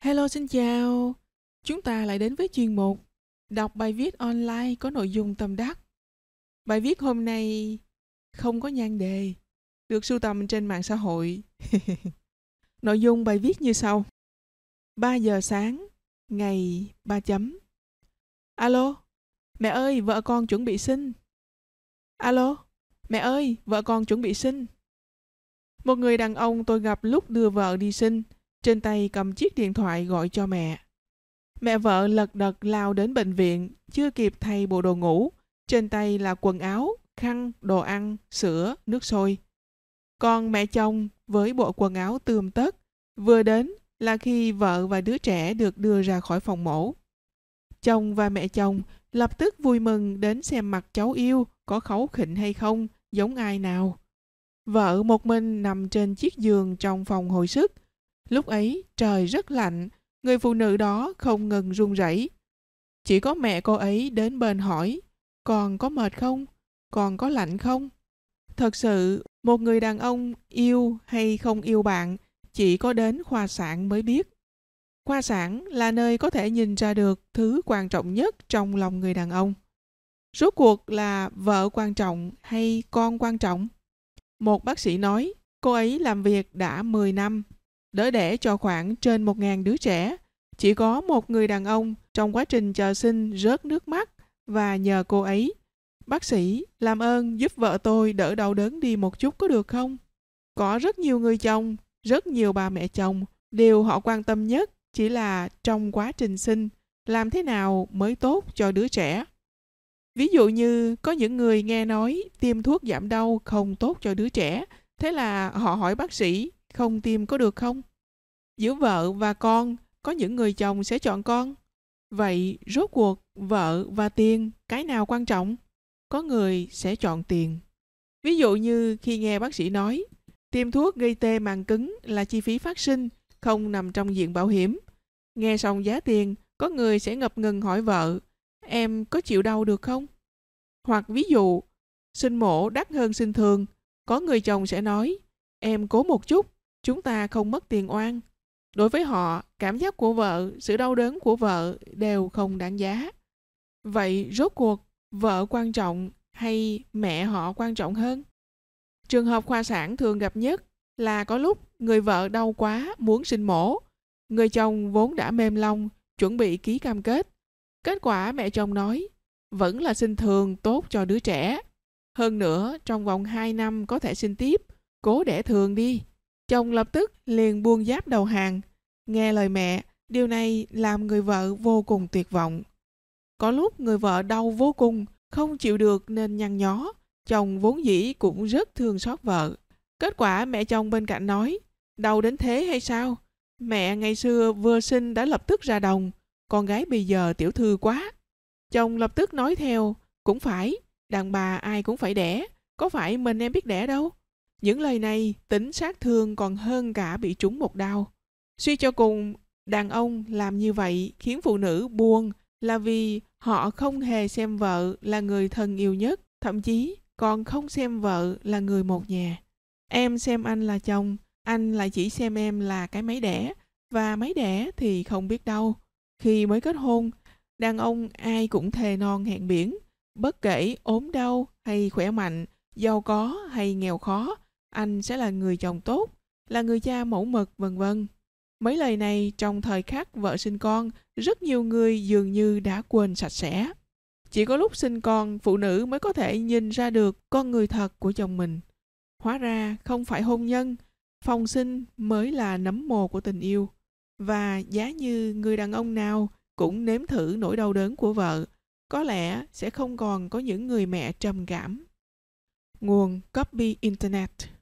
Hello xin chào. Chúng ta lại đến với chuyên mục đọc bài viết online có nội dung tâm đắc. Bài viết hôm nay không có nhan đề, được sưu tầm trên mạng xã hội. nội dung bài viết như sau. 3 giờ sáng, ngày 3 chấm. Alo, mẹ ơi, vợ con chuẩn bị sinh. Alo, mẹ ơi, vợ con chuẩn bị sinh. Một người đàn ông tôi gặp lúc đưa vợ đi sinh, trên tay cầm chiếc điện thoại gọi cho mẹ. Mẹ vợ lật đật lao đến bệnh viện, chưa kịp thay bộ đồ ngủ. Trên tay là quần áo, khăn, đồ ăn, sữa, nước sôi. Còn mẹ chồng với bộ quần áo tươm tất, vừa đến là khi vợ và đứa trẻ được đưa ra khỏi phòng mổ. Chồng và mẹ chồng lập tức vui mừng đến xem mặt cháu yêu có khấu khỉnh hay không, giống ai nào. Vợ một mình nằm trên chiếc giường trong phòng hồi sức. Lúc ấy trời rất lạnh, người phụ nữ đó không ngừng run rẩy. Chỉ có mẹ cô ấy đến bên hỏi, còn có mệt không? Còn có lạnh không? Thật sự, một người đàn ông yêu hay không yêu bạn chỉ có đến khoa sản mới biết. Khoa sản là nơi có thể nhìn ra được thứ quan trọng nhất trong lòng người đàn ông. Rốt cuộc là vợ quan trọng hay con quan trọng? Một bác sĩ nói, cô ấy làm việc đã 10 năm, đỡ đẻ cho khoảng trên 1.000 đứa trẻ. Chỉ có một người đàn ông trong quá trình chờ sinh rớt nước mắt và nhờ cô ấy. Bác sĩ, làm ơn giúp vợ tôi đỡ đau đớn đi một chút có được không? Có rất nhiều người chồng, rất nhiều bà mẹ chồng, điều họ quan tâm nhất chỉ là trong quá trình sinh, làm thế nào mới tốt cho đứa trẻ. Ví dụ như có những người nghe nói tiêm thuốc giảm đau không tốt cho đứa trẻ, thế là họ hỏi bác sĩ không tiêm có được không? Giữa vợ và con, có những người chồng sẽ chọn con. Vậy rốt cuộc vợ và tiền cái nào quan trọng? Có người sẽ chọn tiền. Ví dụ như khi nghe bác sĩ nói tiêm thuốc gây tê màng cứng là chi phí phát sinh, không nằm trong diện bảo hiểm. Nghe xong giá tiền, có người sẽ ngập ngừng hỏi vợ em có chịu đau được không? Hoặc ví dụ, sinh mổ đắt hơn sinh thường, có người chồng sẽ nói, em cố một chút, chúng ta không mất tiền oan. Đối với họ, cảm giác của vợ, sự đau đớn của vợ đều không đáng giá. Vậy rốt cuộc, vợ quan trọng hay mẹ họ quan trọng hơn? Trường hợp khoa sản thường gặp nhất là có lúc người vợ đau quá muốn sinh mổ. Người chồng vốn đã mềm lòng, chuẩn bị ký cam kết. Kết quả mẹ chồng nói, vẫn là sinh thường tốt cho đứa trẻ. Hơn nữa, trong vòng 2 năm có thể sinh tiếp, cố đẻ thường đi. Chồng lập tức liền buông giáp đầu hàng. Nghe lời mẹ, điều này làm người vợ vô cùng tuyệt vọng. Có lúc người vợ đau vô cùng, không chịu được nên nhăn nhó. Chồng vốn dĩ cũng rất thương xót vợ. Kết quả mẹ chồng bên cạnh nói, đau đến thế hay sao? Mẹ ngày xưa vừa sinh đã lập tức ra đồng, con gái bây giờ tiểu thư quá. Chồng lập tức nói theo, cũng phải, đàn bà ai cũng phải đẻ, có phải mình em biết đẻ đâu. Những lời này tính sát thương còn hơn cả bị trúng một đau. Suy cho cùng, đàn ông làm như vậy khiến phụ nữ buồn là vì họ không hề xem vợ là người thân yêu nhất, thậm chí còn không xem vợ là người một nhà. Em xem anh là chồng, anh lại chỉ xem em là cái máy đẻ, và máy đẻ thì không biết đâu. Khi mới kết hôn, đàn ông ai cũng thề non hẹn biển, bất kể ốm đau hay khỏe mạnh, giàu có hay nghèo khó, anh sẽ là người chồng tốt, là người cha mẫu mực vân vân. Mấy lời này trong thời khắc vợ sinh con, rất nhiều người dường như đã quên sạch sẽ. Chỉ có lúc sinh con, phụ nữ mới có thể nhìn ra được con người thật của chồng mình. Hóa ra không phải hôn nhân, phòng sinh mới là nấm mồ của tình yêu. Và giá như người đàn ông nào cũng nếm thử nỗi đau đớn của vợ, có lẽ sẽ không còn có những người mẹ trầm cảm. Nguồn Copy Internet